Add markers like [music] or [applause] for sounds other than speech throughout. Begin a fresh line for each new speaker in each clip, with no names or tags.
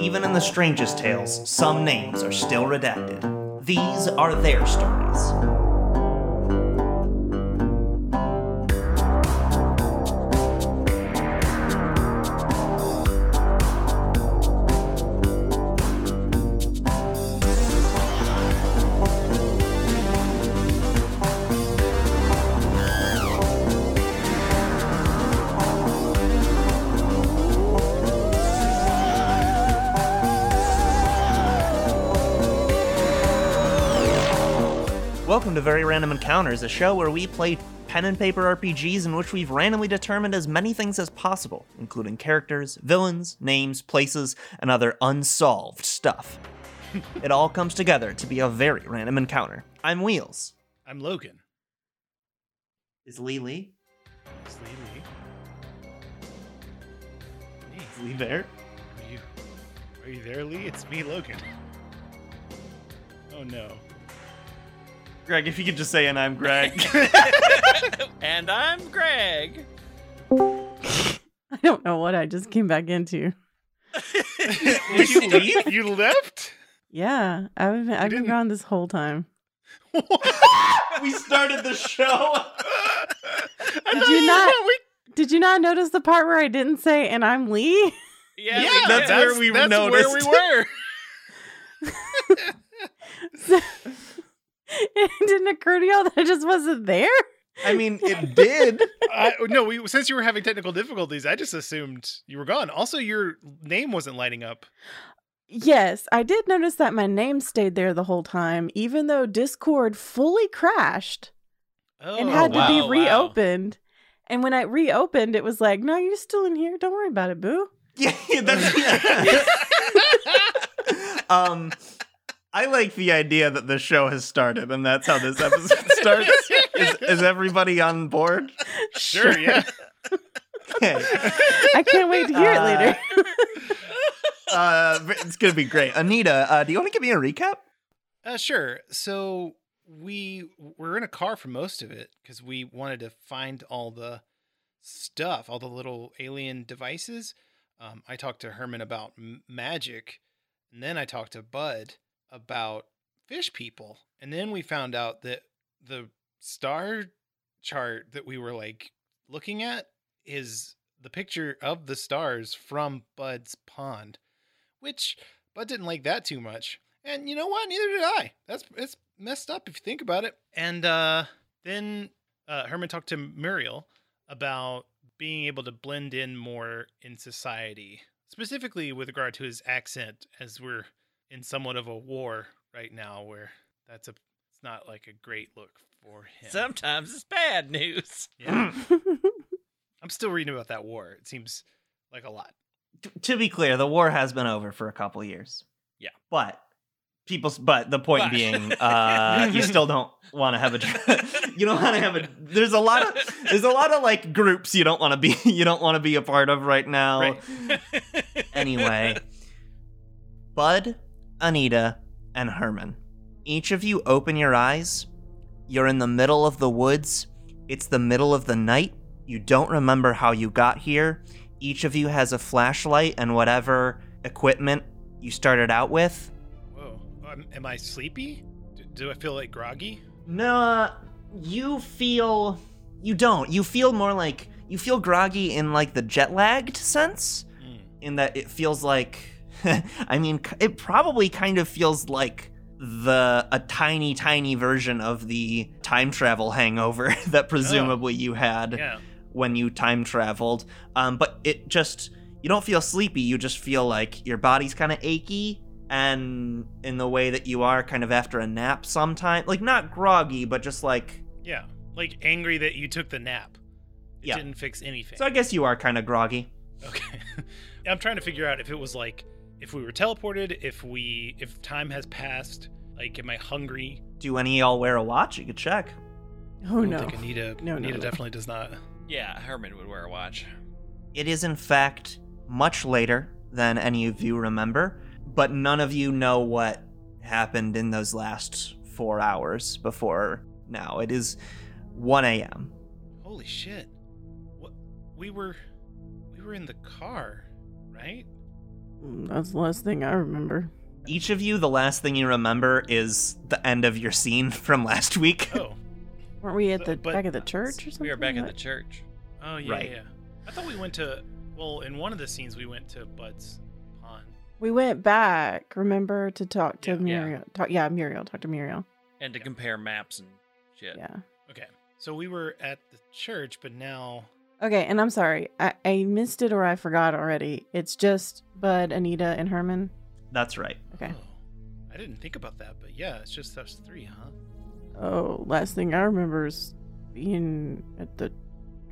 Even in the strangest tales, some names are still redacted. These are their stories. To Very Random Encounters, a show where we play pen and paper RPGs in which we've randomly determined as many things as possible, including characters, villains, names, places, and other unsolved stuff. [laughs] it all comes together to be a very random encounter. I'm Wheels.
I'm Logan.
Is Lee Lee?
It's Lee Lee. Hey,
Is Lee there?
are you, are you there, Lee? It's me, Logan. Oh no.
Greg, if you could just say, and I'm Greg. [laughs] [laughs]
and I'm Greg.
I don't know what I just came back into. [laughs]
Did you leave?
You left?
Yeah, I've been, I've been gone this whole time.
we started the show.
Did you not? Did you not notice the part where I didn't say "and I'm Lee"?
Yeah,
Yeah,
we
that's where we
that's
noticed.
where we were.
So- it [laughs] didn't occur to y'all that I just wasn't there.
I mean, it [laughs] did.
I, no, we since you were having technical difficulties, I just assumed you were gone. Also, your name wasn't lighting up.
Yes, I did notice that my name stayed there the whole time, even though Discord fully crashed
Oh,
and had
wow.
to be
wow.
reopened. And when I reopened, it was like, "No, you're still in here. Don't worry about it, boo." [laughs]
Yeah, that's Yeah. um I like the idea that the show has started and that's how this episode [laughs] starts. Is, is everybody on board?
sure, yeah.
Okay.
I can't wait to hear
Uh,
it later.
Uh, it's gonna be great. Anita, uh, do you want to give me a recap?
Uh, sure. So we were in a car for most of it because we wanted to find all the stuff, all the little alien devices. Um, I talked to Herman about m- magic, and then I talked to Bud about fish people, and then we found out that the star chart that we were like looking at is the picture of the stars from Bud's pond, which Bud didn't like that too much. And you know what? Neither did I. That's it's messed up if you think about it. And uh, then uh, Herman talked to Muriel about being able to blend in more in society, specifically with regard to his accent, as we're in somewhat of a war right now, where that's a it's not like a great look for him.
Sometimes it's bad news. [laughs]
yeah, [laughs] I'm still reading about that war. It seems like a lot.
T- to be clear, the war has been over for a couple years.
Yeah.
But people but the point
But-
being [laughs] uh you still don't want to have a you don't want to have a there's a lot of there's a lot of like groups you don't want to be you don't want to be a part of right now
Right.
Anyway, Bud, Anita, and Herman. Each of you open your eyes. You're in the middle of the woods. It's the middle of the night. You don't remember how you got here. Each of you has a flashlight and whatever equipment you started out with.
Whoa, um, am I sleepy? D- do I feel like groggy?
No, you feel. You don't. You feel more like. You feel groggy in like the jet lagged sense.
Mm.
in that it feels like [laughs] I mean it probably kind of feels like the a tiny tiny version of the time travel hangover [laughs] that presumably you had
Yeah.
when you time traveled um but it just you don't feel sleepy you just feel like your body's kind of achy and in the way that you are kind of after a nap sometime like not groggy but just like
Yeah, like angry that you took the nap. It
Yeah.
didn't fix anything.
so I guess you are kind of groggy
okay. [laughs] I'm trying to figure out if it was like if we were teleported, if we if time has passed, like am I hungry?
do any of y'all wear a watch you could check
oh
I don't
no.
think Anita [laughs]
No, no,
Anita
no.
definitely does not.
yeah, Herman would wear a watch.
It is, in fact, much later than any of you remember, but none of you know what happened in those last four hours before now. It is 1 a.m.
Holy shit. What we were we were in the car, right?
That's the last thing I remember.
Each of you, the last thing you remember is the end of your scene [laughs] from last week.
Oh,
Weren't we at the
But-
back of the church or something?
We are back at the church.
oh yeah,
Right.
yeah. I thought we went to. Well, in one of the scenes, we went to Bud's pond.
We went back, remember, to talk to
Yeah.
Yeah.
Muriel. Talk, yeah, Muriel. Talk to Muriel.
And to
Yeah.
compare maps and shit.
Yeah.
Okay, so we were at the church, but now.
Okay, and I'm sorry. I, I missed it or I forgot already. It's just Bud, Anita, and Herman.
That's right.
Okay.
Oh, I didn't think about that, but yeah, it's just us three, huh?
Oh, last thing I remember is being at the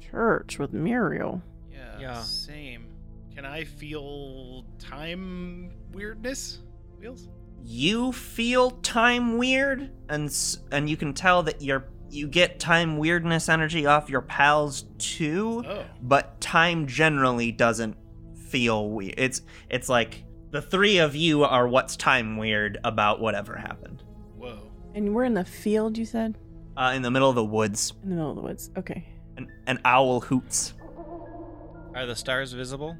church with Muriel.
Yeah.
Yeah.
Same. Can I feel time weirdness? Wheels?
You feel time weird, and and you can tell that you're you get time weirdness energy off your pals too.
Oh.
but time generally doesn't feel weird. It's it's like the three of you are what's time weird about whatever happened.
Whoa.
And we're in the field, you said?
Uh, in the middle of the woods,
In the middle of the woods. Okay.
an, an owl hoots.
Are the stars visible?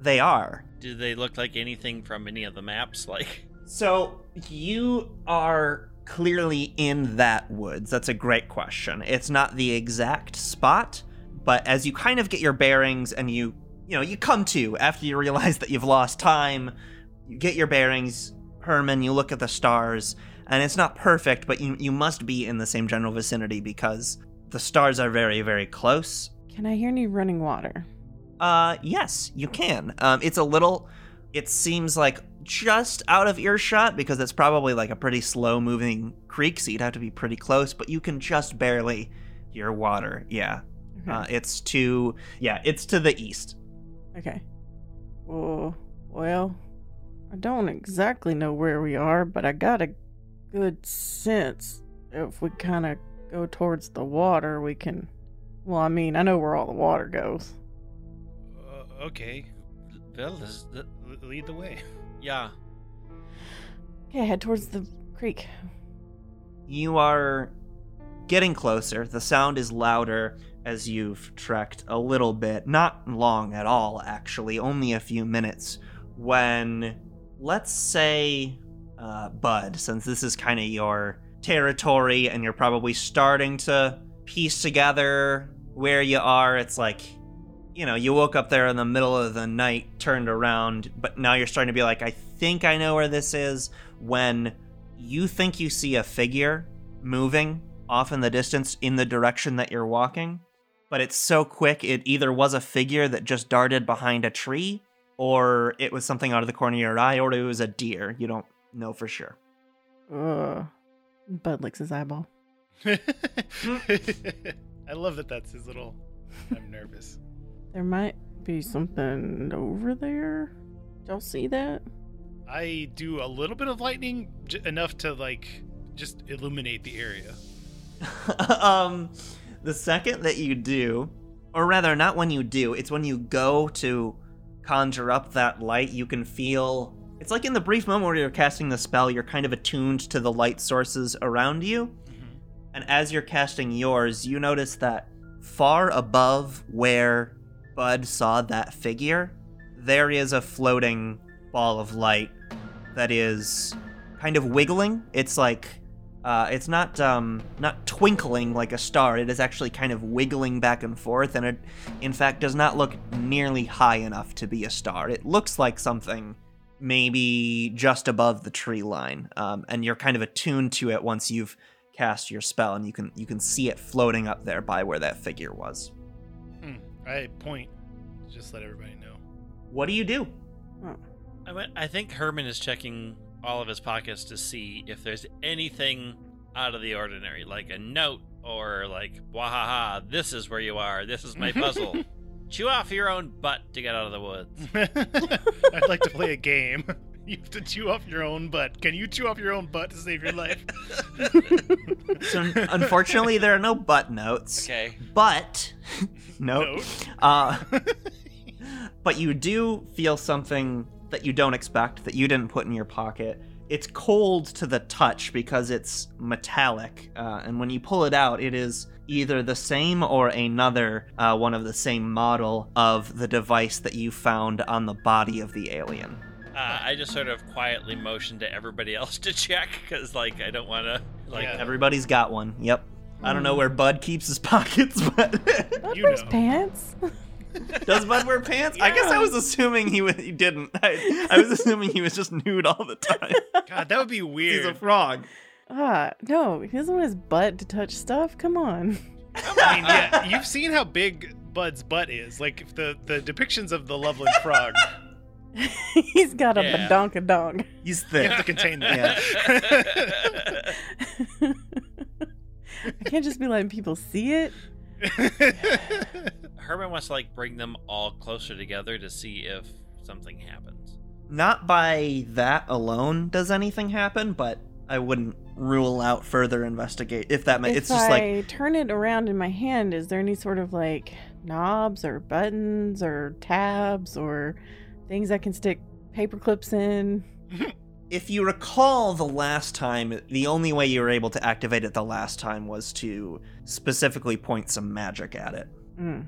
They are.
Do they look like anything from any of the maps? Like,
So you are clearly in that woods. That's a great question. It's not the exact spot, but as you kind of get your bearings and you you know, you come to after you realize that you've lost time, you get your bearings, Herman, you look at the stars, and it's not perfect, but you you must be in the same general vicinity because the stars are very very close.
Can I hear any running water?
Uh, yes, you can. Um, it's a little. It seems like just out of earshot because it's probably like a pretty slow moving creek, so you'd have to be pretty close. But you can just barely hear water. Yeah.
Okay.
Uh, it's to yeah, it's to the east.
okay. Oh, well, I don't exactly know where we are, but I got a good sense if we kind of go towards the water, we can. Well, I mean, I know where all the water goes.
Uh, okay.
Bill, is the,
L- lead the way. [laughs]
yeah.
Okay, head towards the creek.
You are getting closer. The sound is louder as you've trekked a little bit. Not long at all, actually, only a few minutes. When, let's say, uh, Bud, since this is kind of your territory and you're probably starting to piece together where you are, it's like, you know, you woke up there in the middle of the night, turned around, but now you're starting to be like, I think I know where this is. When you think you see a figure moving off in the distance in the direction that you're walking, but it's so quick it either was a figure that just darted behind a tree, or it was something out of the corner of your eye, or it was a deer. You don't know for sure.
Ugh. Bud licks his eyeball. [laughs]
I love that that's his little. I'm nervous.
There might be something over there. Y'all see that?
I do a little bit of lightning, j- enough to like just illuminate the area. [laughs]
um, the second that you do, or rather, not when you do, it's when you go to conjure up that light, you can feel. It's like in the brief moment where you're casting the spell, you're kind of attuned to the light sources around you.
Mhm.
And as you're casting yours, you notice that far above where Bud saw that figure, there is a floating ball of light that is kind of wiggling. It's like uh, it's not um, not twinkling like a star. It is actually kind of wiggling back and forth, and it, in fact, does not look nearly high enough to be a star. It looks like something maybe just above the tree line, um, and you're kind of attuned to it once you've cast your spell, and you can you can see it floating up there by where that figure was.
I point. Just let everybody know.
What do you do?
I went, I think Herman is checking all of his pockets to see if there's anything out of the ordinary, like a note or like, wahaha, this is where you are. This is my [laughs] puzzle. Chew off your own butt to get out of the woods. [laughs]
I'd like to play a game. [laughs] You have to chew off your own butt. Can you chew off your own butt to save your life? [laughs]
So unfortunately, there are no butt notes,
Okay.
but [laughs] nope.
Note.
Uh, but you do feel something that you don't expect that you didn't put in your pocket. it's cold to the touch because it's metallic, uh, and when you pull it out, it is either the same or another uh, one of the same model of the device that you found on the body of the alien.
Uh, I just sort of quietly motioned to everybody else to check because, like, I don't want to, like,
Yeah.
Everybody's got one. Yep. I don't know where Bud keeps his [laughs] pockets, but
Bud
You
wears
know.
pants. [laughs]
does Bud wear pants? I guess I was assuming he, wa- he didn't. I, I was assuming he was just nude all the time. [laughs]
God, that would be weird.
He's a
weird.
frog.
ah, no, he doesn't want his butt to touch stuff. Come on.
I mean, yeah, you've seen how big Bud's butt is. Like if the the depictions of the Loveland frog. [laughs]
He's got a
Yeah.
badonkadonk.
He's
You
thick.
have to contain that.
I can't just be letting people see it. [laughs]
Herman wants to, like, bring them all closer together to see if something happens.
Not by that alone does anything happen, but I wouldn't rule out further investigate if that ma-
if
it's just
I
like
turn it around in my hand, is there any sort of like knobs or buttons or tabs or things I can stick paper clips in? [laughs]
if you recall the last time, the only way you were able to activate it the last time was to specifically point some magic at it.
Mm.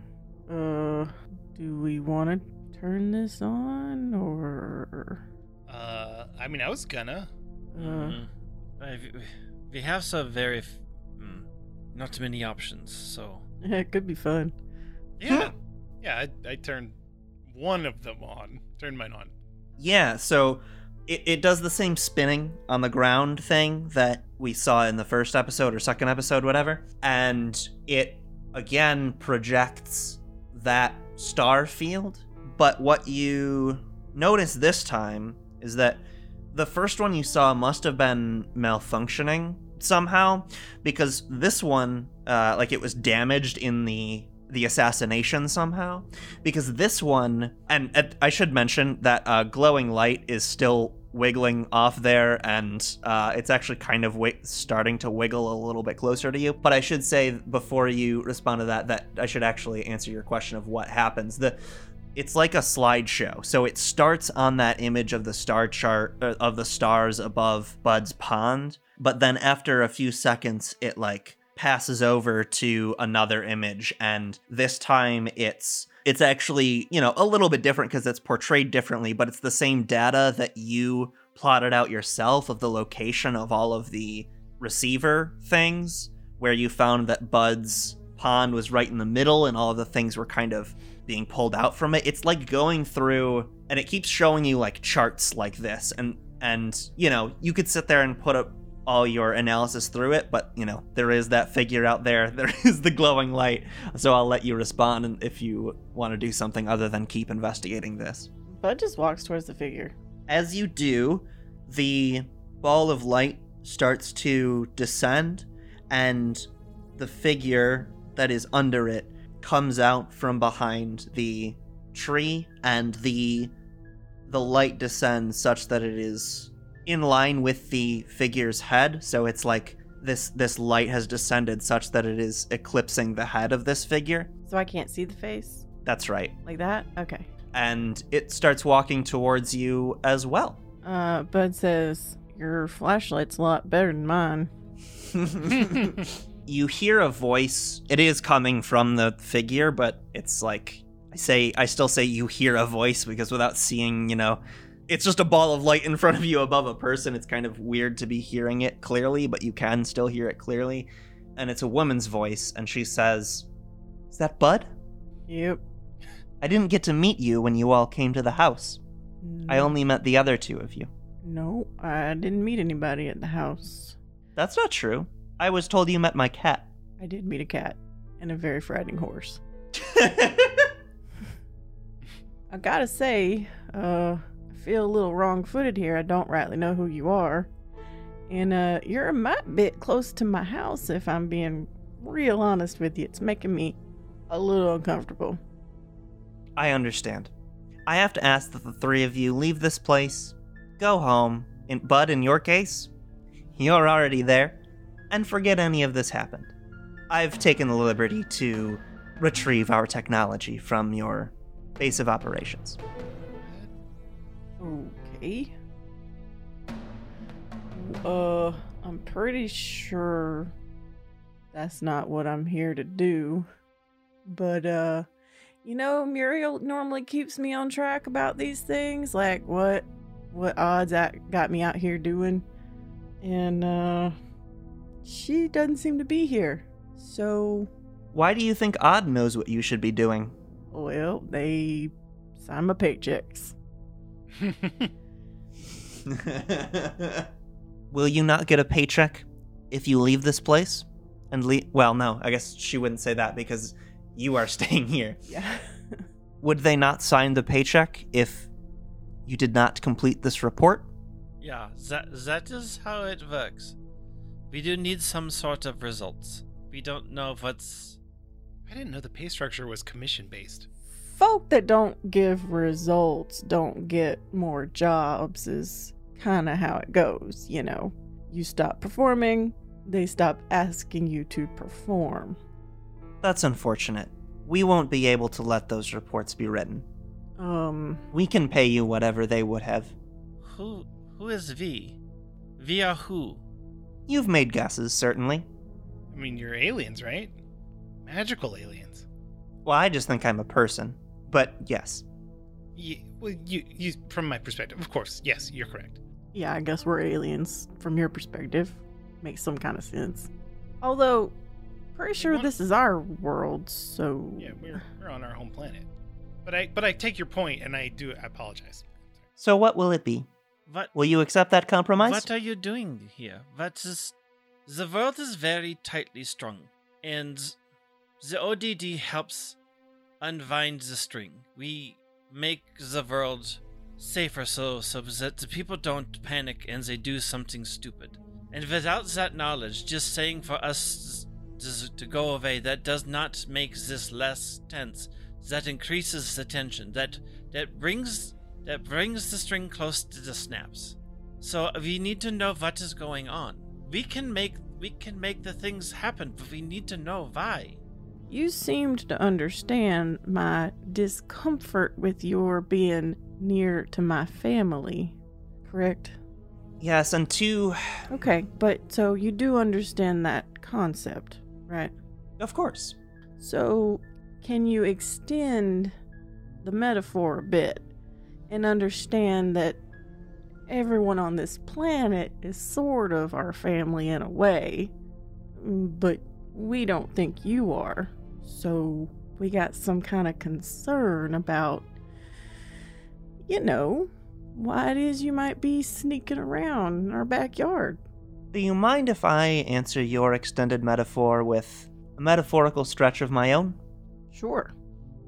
Uh, do we want to turn this on or?
uh, I mean, I was gonna.
Uh,
we- We have some very, f- mm, not many options, so.
Yeah, [laughs] it could be fun.
Yeah, yeah. I, I turned one of them on. Turn mine on.
Yeah, so it, it does the same spinning on the ground thing that we saw in the first episode or second episode, whatever. And it again projects that star field. But what you notice this time is that the first one you saw must have been malfunctioning somehow because this one uh, like it was damaged in the the assassination somehow? Because this one and uh, i should mention that uh, glowing light is still wiggling off there and uh, it's actually kind of wi- starting to wiggle a little bit closer to you. But i should say before you respond to that that i should actually answer your question of what happens. The it's like a slideshow. So it starts on that image of the star chart uh, of the stars above bud's pond but then after a few seconds it like passes over to another image and this time it's it's actually you know a little bit different because it's portrayed differently but it's the same data that you plotted out yourself of the location of all of the receiver things where you found that bud's pond was right in the middle and all of the things were kind of being pulled out from it. It's like going through and it keeps showing you like charts like this and and you know you could sit there and put up all your analysis through it, but you know, there is that figure out there. [laughs] There is the glowing light. So I'll let you respond and if you want to do something other than keep investigating this.
Bud just walks towards the figure.
As you do, the ball of light starts to descend and the figure that is under it comes out from behind the tree and the the light descends such that it is in line with the figure's head so it's like this this light has descended such that it is eclipsing the head of this figure
So I can't see the face
that's right
like that. Okay.
and it starts walking towards you as well
Uh, Bud says your flashlight's a lot better than mine. [laughs]
you hear a voice it is coming from the figure but it's like i say i still say you hear a voice because without seeing you know it's just a ball of light in front of you above a person. It's kind of weird to be hearing it clearly but you can still hear it clearly. And it's a woman's voice and she says is that bud?
Yep.
i didn't get to meet you when you all came to the house. I only met the other two of you.
No, I didn't meet anybody at the house.
that's not true. I was told you met my cat.
I did meet a cat and a very frightening horse. [laughs] I gotta say, uh, feel a little wrong footed here. I don't rightly know who you are. And, uh, you're a might bit close to my house if I'm being real honest with you. It's making me a little uncomfortable.
I understand. I have to ask that the three of you leave this place, go home, in, but in your case, you're already there, and forget any of this happened. I've taken the liberty to retrieve our technology from your base of operations.
Okay. Uh, I'm pretty sure that's not what I'm here to do. But, uh, you know, Muriel normally keeps me on track about these things, like what what odds that got me out here doing. And uh she doesn't seem to be here. So,
Why do you think ODD knows what you should be doing?
well, they sign my paychecks. [laughs]
Will you not get a paycheck if you leave this place? And leave? Well, no, I guess she wouldn't say that because you are [laughs] staying here.
Yeah. [laughs]
Would they not sign the paycheck if you did not complete this report?
Yeah, that that is how it works. We do need some sort of results. We don't know what's
I didn't know the pay structure was commission based.
Folk that don't give results don't get more jobs is kind of how it goes, you know. You stop performing, they stop asking you to perform.
That's unfortunate. We won't be able to let those reports be written.
Um,
We can pay you whatever they would have.
who who is we? We are who?
You've made guesses, certainly.
I mean, you're aliens, right? Magical aliens.
Well, I just think I'm a person. But yes.
You, well, you, you, from my perspective, of course, yes, you're correct.
yeah, I guess we're aliens from your perspective. Makes some kind of sense. Although, pretty sure
want-
this is our world, so.
Yeah, we're we're on our home planet. But I, but I take your point, and I do. I apologize.
So what will it be?
What
Will you accept that compromise?
What are you doing here? What is. The world is very tightly strung, and the ODD helps unwind the string. We make the world safer so, so that the people don't panic and they do something stupid. And without that knowledge, just saying for us to go away, that does not make this less tense. That increases the tension. That that brings that brings the string close to the snaps. So we need to know what is going on. We can make we can make the things happen, but we need to know why.
You seemed to understand my discomfort with your being near to my family, correct?
yes, and two,
Okay, but so you do understand that concept, right?
of course.
So, can you extend the metaphor a bit and understand that everyone on this planet is sort of our family in a way, but we don't think you are. So, we got some kind of concern about, you know, why it is you might be sneaking around in our backyard.
Do you mind if I answer your extended metaphor with a metaphorical stretch of my own?
Sure.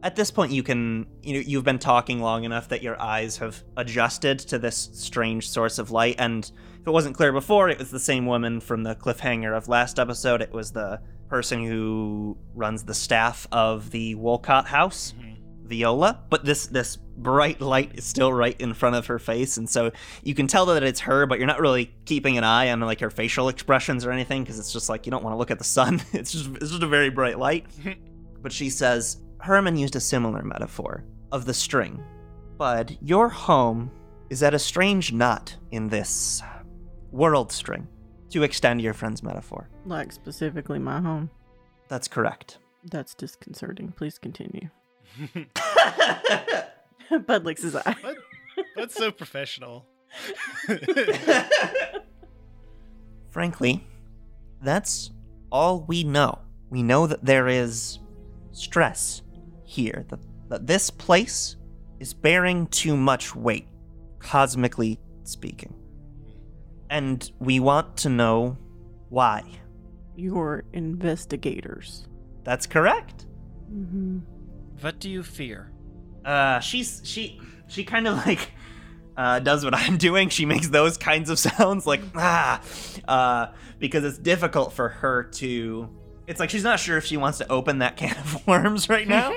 At this point, you can, you know, you've been talking long enough that your eyes have adjusted to this strange source of light. And if it wasn't clear before, it was the same woman from the cliffhanger of last episode. It was the person who runs the staff of the Wolcott house. Mm-hmm. Viola, but this this bright light is still right in front of her face, and so you can tell that it's her, but you're not really keeping an eye on like her facial expressions or anything because it's just like you don't want to look at the sun. [laughs] It's just it's just a very bright light. [laughs] but she says Herman used a similar metaphor of the string, Bud, your home is at a strange knot in this world string. To extend your friend's metaphor,
Like, specifically my home.
that's correct.
That's disconcerting. Please continue. [laughs] [laughs] Bud licks his eye.
What? That's so professional. [laughs]
Frankly, that's all we know. We know that there is stress here, that, that this place is bearing too much weight, cosmically speaking. And we want to know why.
You're investigators.
That's correct.
Mm-hmm.
What do you fear?
Uh, she's she she kind of like uh, does what I'm [laughs] doing. She makes those kinds of [laughs] sounds like ah, uh, because it's difficult for her to. It's like she's not sure if she wants to open that [laughs] can of worms right now.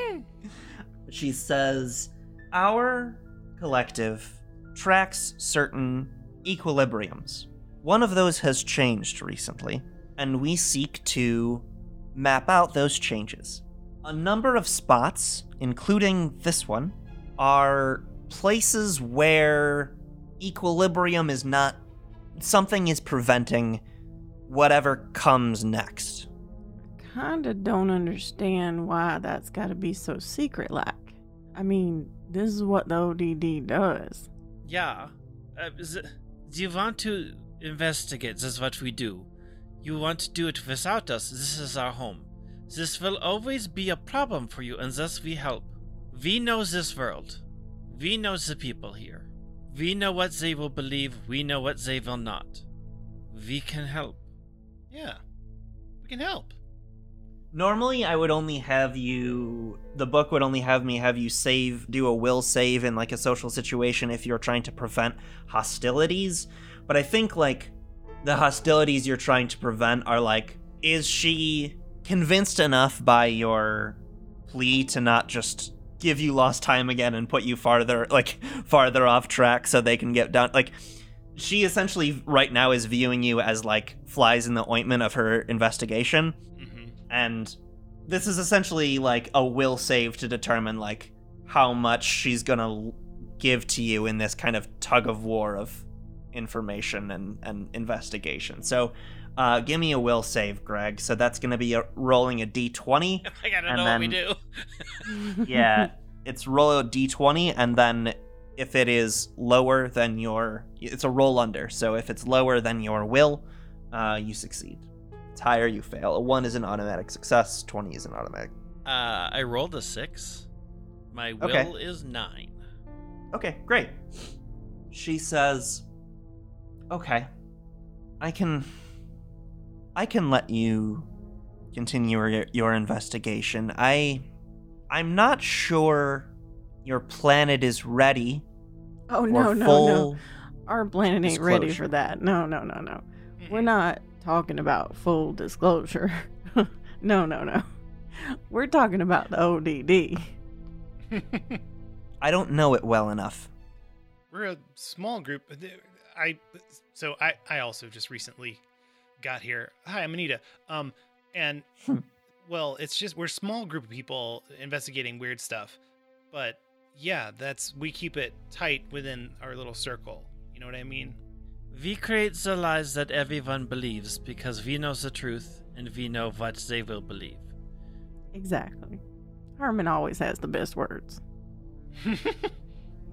she says, "Our collective tracks certain equilibriums. One of those has changed recently, and we seek to map out those changes." A number of spots, including this one, are places where equilibrium is not something is preventing whatever comes next.
I kinda don't understand why that's gotta be so secret like. I mean, this is what the ODD does.
Yeah. Uh, is it- do you want to investigate? This is what we do. You want to do it without us. This is our home. This will always be a problem for you, and thus we help. We know this world. We know the people here. We know what they will believe. We know what they will not. We can help.
Yeah. We can help.
Normally, I would only have you. The book would only have me have you save, do a will save in like a social situation if you're trying to prevent hostilities. But I think like the hostilities you're trying to prevent are like, is she convinced enough by your plea to not just give you lost time again and put you farther like farther off track so they can get down like she essentially right now is viewing you as like flies in the ointment of her investigation and this is essentially like a will save to determine like how much she's gonna give to you in this kind of tug of war of information and, and investigation. So uh, give me a will save greg. So that's gonna be a, rolling a d20 [laughs]
I gotta
And
know what we do. [laughs]
yeah it's roll a d20 and then if it is lower than your it's a roll under. So if it's lower than your will uh, you succeed it's higher you fail a 1 is an automatic success 20 is an automatic
Uh, I rolled a six. My will
Okay.
is nine.
okay great she says okay i can i can let you continue your, your investigation i i'm not sure your planet is ready
Oh
for
no, no, no. Our planet ain't ready for that. No, no, no, no.
Mm-hmm.
We're not talking about full disclosure. [laughs] no, no, no. We're talking about the ODD. [laughs]
I don't know it well enough.
We're a small group. I so I I also just recently got here. Hi, I'm Anita. Um, and
Hmm.
well, it's just we're a small group of people investigating weird stuff, but yeah, that's we keep it tight within our little circle. You know what I mean?
We create the lies that everyone believes because we know the truth and we know what they will believe.
Exactly. Herman always has the best words. [laughs]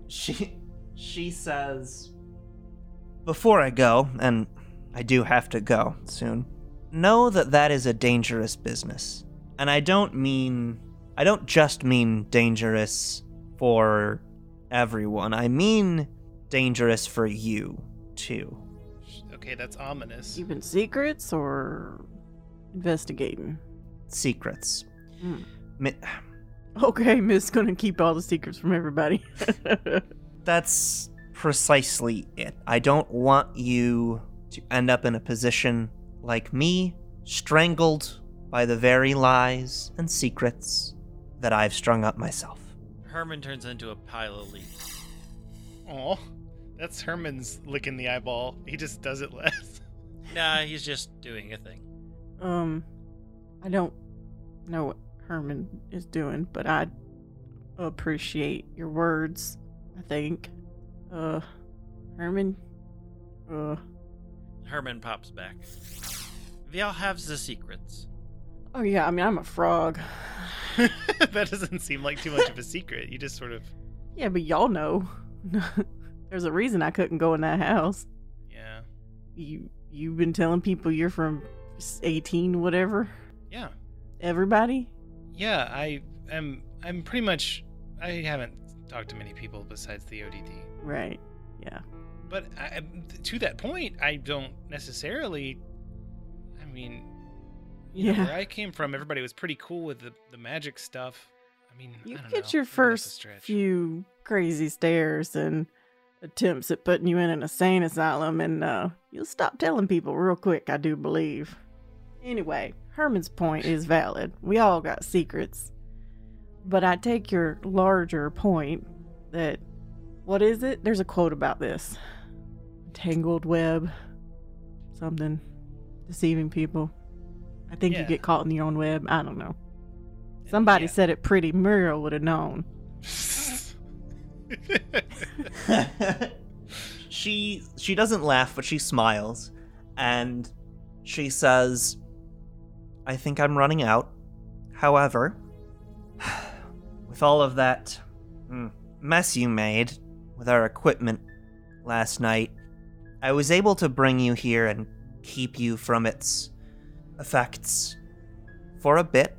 She she says Before I go, and I do have to go soon. Know that that is a dangerous business. And I don't mean I don't just mean dangerous for everyone. I mean dangerous for you too.
okay, that's ominous.
Keeping secrets or investigating?
Secrets.
Hmm.
Mi-
Okay, [laughs] Miss gonna keep all the secrets from everybody. [laughs]
That's precisely it. I don't want you to end up in a position like me, strangled by the very lies and secrets that I've strung up myself.
Herman turns into a pile of leaves.
Aw, that's Herman's licking the eyeball. He just does it less. [laughs]
Nah, he's just doing a thing.
um, I don't know what Herman is doing, but I appreciate your words. I think. Uh, Herman. Uh,
Herman pops back. We all have the secrets.
oh yeah. I mean, I'm a frog. [laughs]
that doesn't seem like too much of a secret. You just sort of
Yeah, but y'all know. [laughs] There's a reason I couldn't go in that house.
yeah
You you've been telling people you're from 18 whatever.
yeah
Everybody.
yeah. I am I'm pretty much I haven't talked to many people besides the ODD.
Right. Yeah.
But I, to that point, I don't necessarily. I mean, you know,
Yeah.
where I came from, everybody was pretty cool with the, the magic stuff. I mean,
You
I don't
get
know.
your
Maybe that's a
first few crazy stares and attempts at putting you in an insane asylum, and uh, you'll stop telling people real quick, I do believe. Anyway, Herman's point is valid. We all got secrets. But I take your larger point that, what is it? There's a quote about this tangled web, something, deceiving people. I think you get caught in your own web. I don't know. Somebody
Yeah.
said it pretty. Muriel would have known. [laughs] [laughs]
she she doesn't laugh, but she smiles, and she says, "I think I'm running out. However, [sighs] with all of that mm, mess you made with our equipment last night, I was able to bring you here and keep you from its effects for a bit,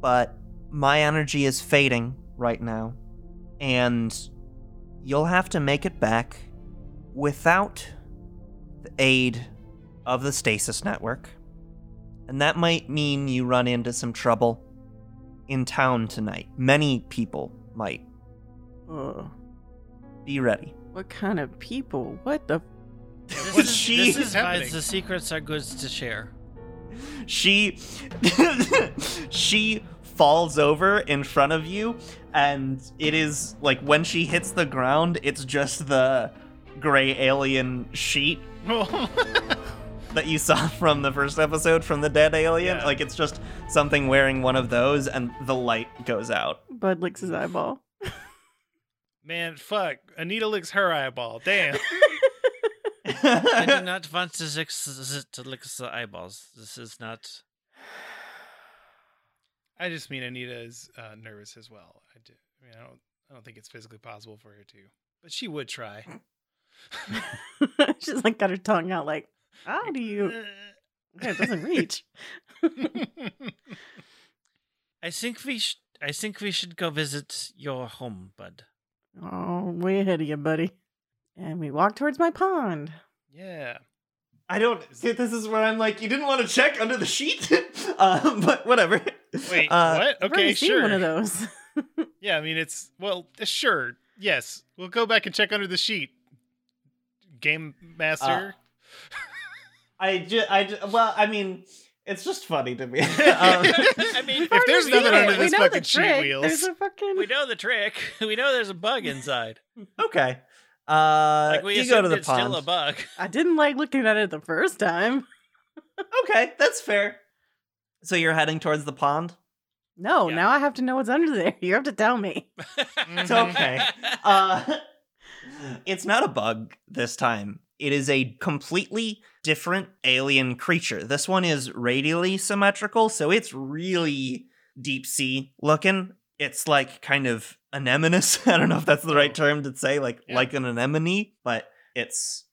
but my energy is fading right now, and you'll have to make it back without the aid of the stasis network. And that might mean you run into some trouble in town tonight. Many people might.
Ugh.
Be ready.
What kind of people? What the?
This
What
is,
she-
this is why
happening?
the secrets are goods to share.
She [laughs] she falls over in front of you and it is like when she hits the ground it's just the gray alien sheet [laughs] that you saw from the first episode from the dead alien
Yeah.
like it's just something wearing one of those and the light goes out
Bud licks his eyeball.
Man, fuck. Anita licks her eyeball. Damn. [laughs] [laughs]
I do not want to lick, to lick the eyeballs. This is not.
I just mean Anita is uh, nervous as well. I do. I mean, I don't. I don't think it's physically possible for her to, but she would try. [laughs] [laughs]
She's like got her tongue out, like, how do you? [laughs] Okay, it doesn't reach.
I think we should. I think we should go visit your home, bud.
Oh, way ahead of you, buddy. And we walk towards my pond.
yeah.
i don't see this is where i'm like you didn't want to check under the sheet um, but whatever [laughs]
Wait.
Uh,
what?
I've already
Okay.
seen
Sure.
one of those. [laughs]
Yeah. I mean, it's well. uh, Sure. Yes. We'll go back and check under the sheet. Game master.
i just i ju- well i mean it's just funny to me [laughs] um,
I mean,
If there's
Already
nothing
seen
under this
we know
fucking
the
sheet
trick.
wheels.
A fucking.
we know the trick. We know there's a bug inside.
Okay. Uh,
Like we
you go to
assumed
the
it's
pond.
still a bug.
I didn't like looking at it the first time.
Okay, that's fair. So you're heading towards the pond.
No,
Yeah.
now I have to know what's under there. [laughs] You have to tell me. [laughs]
It's okay. Uh, it's not a bug this time. It is a completely different alien creature. This one is radially symmetrical, so it's really deep sea looking. It's like kind of anemoneous. [laughs] I don't know if that's the right term to say, like
Yeah.
like an anemone, but it's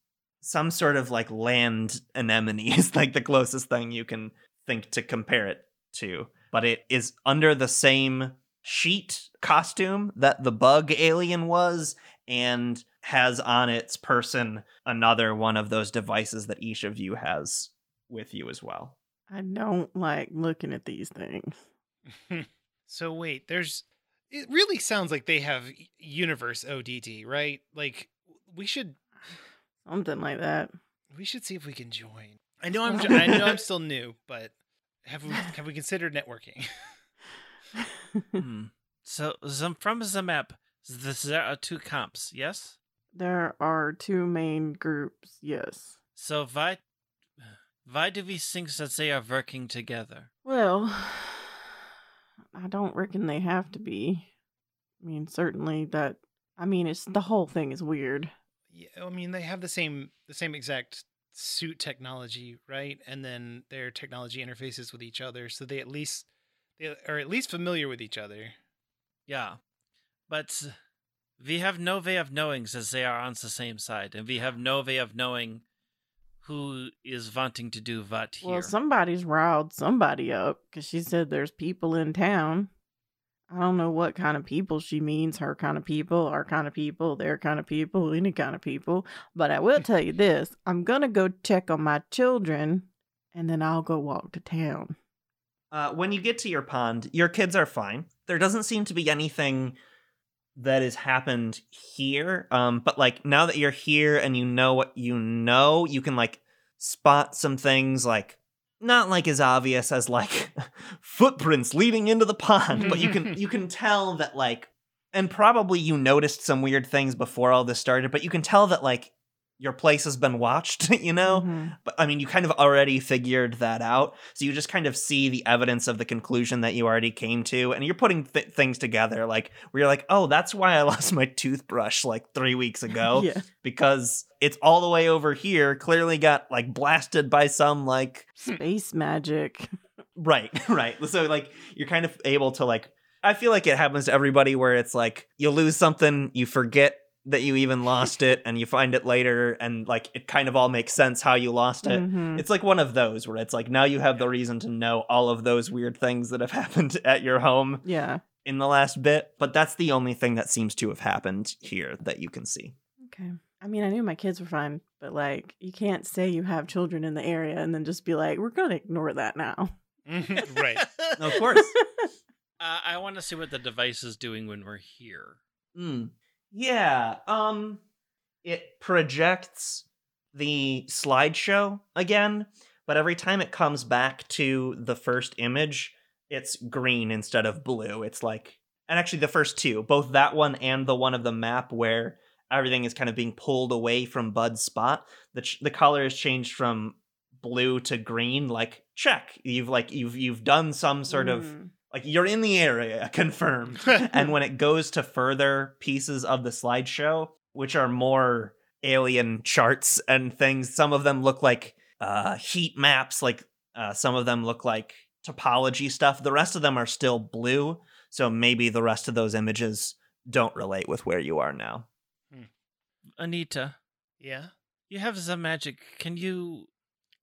some sort of like land anemone is like the closest thing you can think to compare it to. But it is under the same sheet costume that the bug alien was and has on its person another one of those devices that each of you has with you as well.
I don't like looking at these things. [laughs]
so wait, there's. It really sounds like they have universe ODD, right? Like we should [sighs]
Something like that.
we should see if we can join. I know I'm I know I'm still new, but have we [laughs] have we considered networking? [laughs]
Hmm. So, some, from the map, there are two camps, yes?
there are two main groups, yes.
So why, why do we think that they are working together?
Well, [sighs] I don't reckon they have to be. I mean, certainly that. I mean, it's the whole thing is weird.
yeah, I mean they have the same the same exact suit technology, right? And then their technology interfaces with each other, so they at least they are at least familiar with each other.
Yeah, but we have no way of knowing that they are on the same side, and we have no way of knowing who is wanting to do what here.
Well, somebody's riled somebody up because she said there's people in town. I don't know what kind of people she means her kind of people, our kind of people, their kind of people, any kind of people. But I will tell you this I'm going to go check on my children and then I'll go walk to town.
Uh, when you get to your pond, your kids are fine. There doesn't seem to be anything that has happened here. Um, but like now that you're here and you know what you know, you can like spot some things like not like as obvious as like [laughs] footprints leading into the pond, but you can [laughs] you can tell that like and probably you noticed some weird things before all this started, but you can tell that like your place has been watched, [laughs] you know?
Mhm.
But I mean, you kind of already figured that out. So you just kind of see the evidence of the conclusion that you already came to. And you're putting th- things together, like where you're like, oh, that's why I [laughs] lost my toothbrush like three weeks [laughs] ago.
Yeah.
Because it's all the way over here, clearly got like blasted by some like.
Space magic.
Right, right. So like you're kind of able to like. I feel like it happens to everybody where it's like you lose something, you forget that you even lost it, and you find it later, and like it kind of all makes sense how you lost it.
Mhm.
It's like one of those where it's like now you have the reason to know all of those weird things that have [laughs] happened at your home
Yeah.
in the last bit, but that's the only thing that seems to have happened here that you can see.
Okay. I mean, I knew my kids were fine, but like, you can't say you have children in the area and then just be like, we're going to ignore that now.
Mhm, right. [laughs]
Of course. [laughs]
Uh, I want to see what the device is doing when we're here.
Mm. Yeah. Um it projects the slideshow again, but every time it comes back to the first image, it's green instead of blue. It's like and actually the first two, both that one and the one of the map where everything is kind of being pulled away from Bud's spot, the ch- the color has changed from blue to green like check. You've like you've you've done some sort of
Mm.
Like you're in the area, [laughs] confirmed [laughs] and when it goes to further pieces of the slideshow, which are more alien charts and things, some of them look like uh, heat maps, like uh, some of them look like topology stuff. The rest of them are still blue, so maybe the rest of those images don't relate with where you are now.
Anita,
yeah.
you have some magic. Can you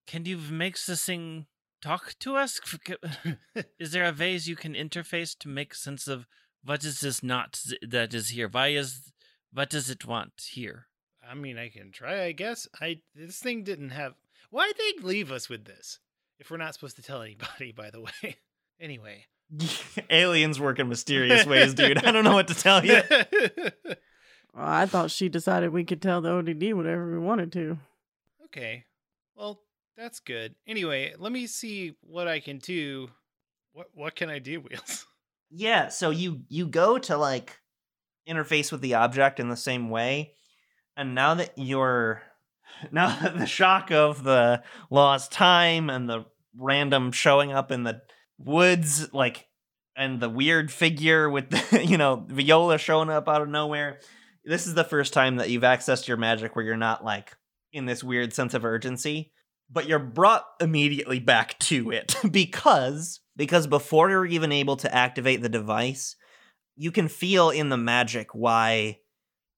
can you make this thing talk to us? [laughs] [laughs] Is there a ways you can interface to make sense of what is this not that is here? Why is what does it want here?
I mean, I can try, I guess. I this thing didn't have. Why'd they leave us with this? If we're not supposed to tell anybody, [laughs] by the way. Anyway.
Aliens work in mysterious ways, dude. I don't know what to tell you.
Well, I thought she decided we could tell the ODD whatever we wanted to.
okay. Well, that's good. Anyway, let me see what I can do. What what can I do, Wheels? [laughs]
Yeah, so you you go to like interface with the object in the same way, and now that you're [laughs] now that the shock of the lost time and the random showing up in the woods, like and the weird figure with the [laughs] you know Viola showing up out of nowhere, this is the first time that you've accessed your magic where you're not like in this weird sense of urgency but you're brought immediately back to it. [laughs] Because because before you're even able to activate the device you can feel in the magic why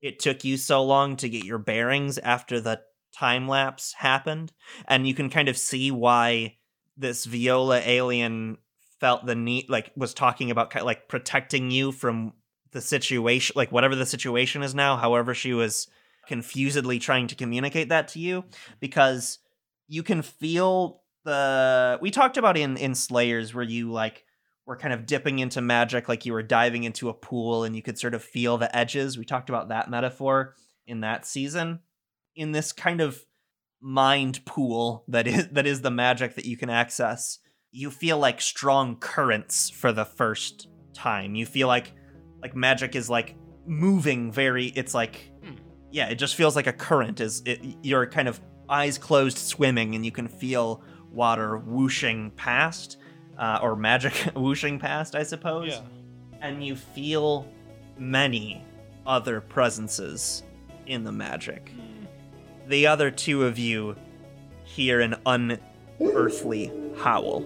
it took you so long to get your bearings after the time lapse happened. And you can kind of see why this viola alien felt the need like was talking about like protecting you from the situation like whatever the situation is now however she was confusedly trying to communicate that to you. Because you can feel the we talked about in in slayers where you like were kind of dipping into magic like you were diving into a pool and you could sort of feel the edges. We talked about that metaphor in that season. In this kind of mind pool that is that is the magic that you can access you feel like strong currents for the first time. You feel like like magic is like moving very it's like
Hmm.
yeah it just feels like a current is it you're kind of eyes closed swimming and you can feel water whooshing past uh, or magic [laughs] whooshing past i suppose.
Yeah.
and you feel many other presences in the magic. The other two of you hear an unearthly howl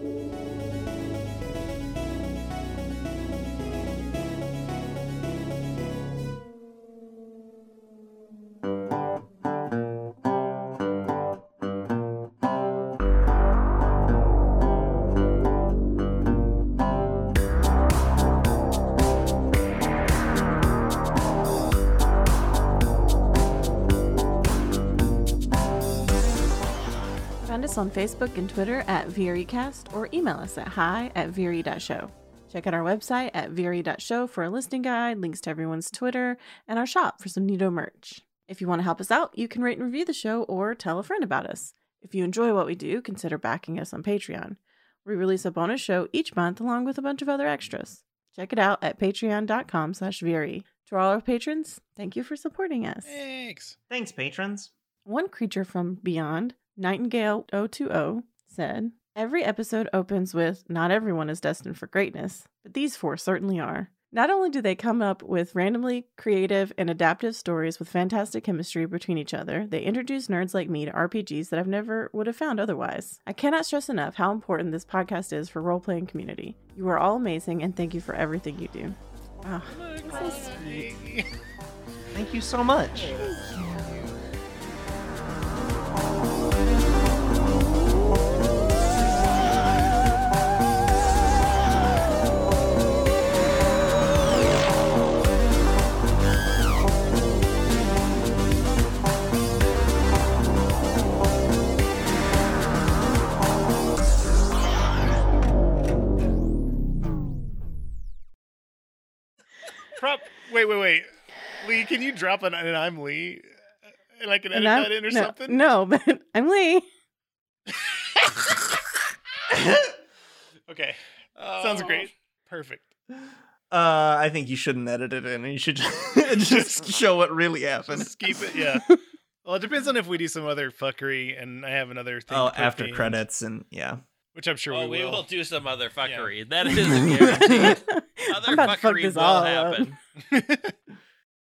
us on Facebook and Twitter at VeeryCast or email us at hi at Veery.show. Check out our website at Veery.show for a listing guide, links to everyone's Twitter, and our shop for some Nito merch. If you want to help us out, you can rate and review the show or tell a friend about us. If you enjoy what we do, consider backing us on Patreon. We release a bonus show each month along with a bunch of other extras. Check it out at patreon.com slash Veery. To all our patrons, thank you for supporting us.
Thanks.
thanks patrons
One creature from beyond, Nightingale 020, said, Every episode opens with, Not everyone is destined for greatness, but these four certainly are. Not only do they come up with randomly creative and adaptive stories with fantastic chemistry between each other, they introduce nerds like me to RPGs that I've never would have found otherwise. I cannot stress enough how important this podcast is for role playing community. You are all amazing, and thank you for everything you do. Wow, so sweet.
Thank you so much.
Wait, wait, wait. Lee, can you drop an and I'm Lee? And I can edit that in or
no,
something?
No, [laughs] but I'm Lee.
Okay. Sounds
Oh.
great. Perfect.
Uh, I think you shouldn't edit it in. You should [laughs] just show what really happened.
Just keep it. Yeah. [laughs] Well, it depends on if we do some other fuckery and I have another thing.
Oh, after
at
credits and yeah.
Which I'm sure
Oh,
we
we
will.
will do some other fuckery. That is a guarantee. Other [laughs]
I'm about to fuck
fuckery will
all
happen. [laughs]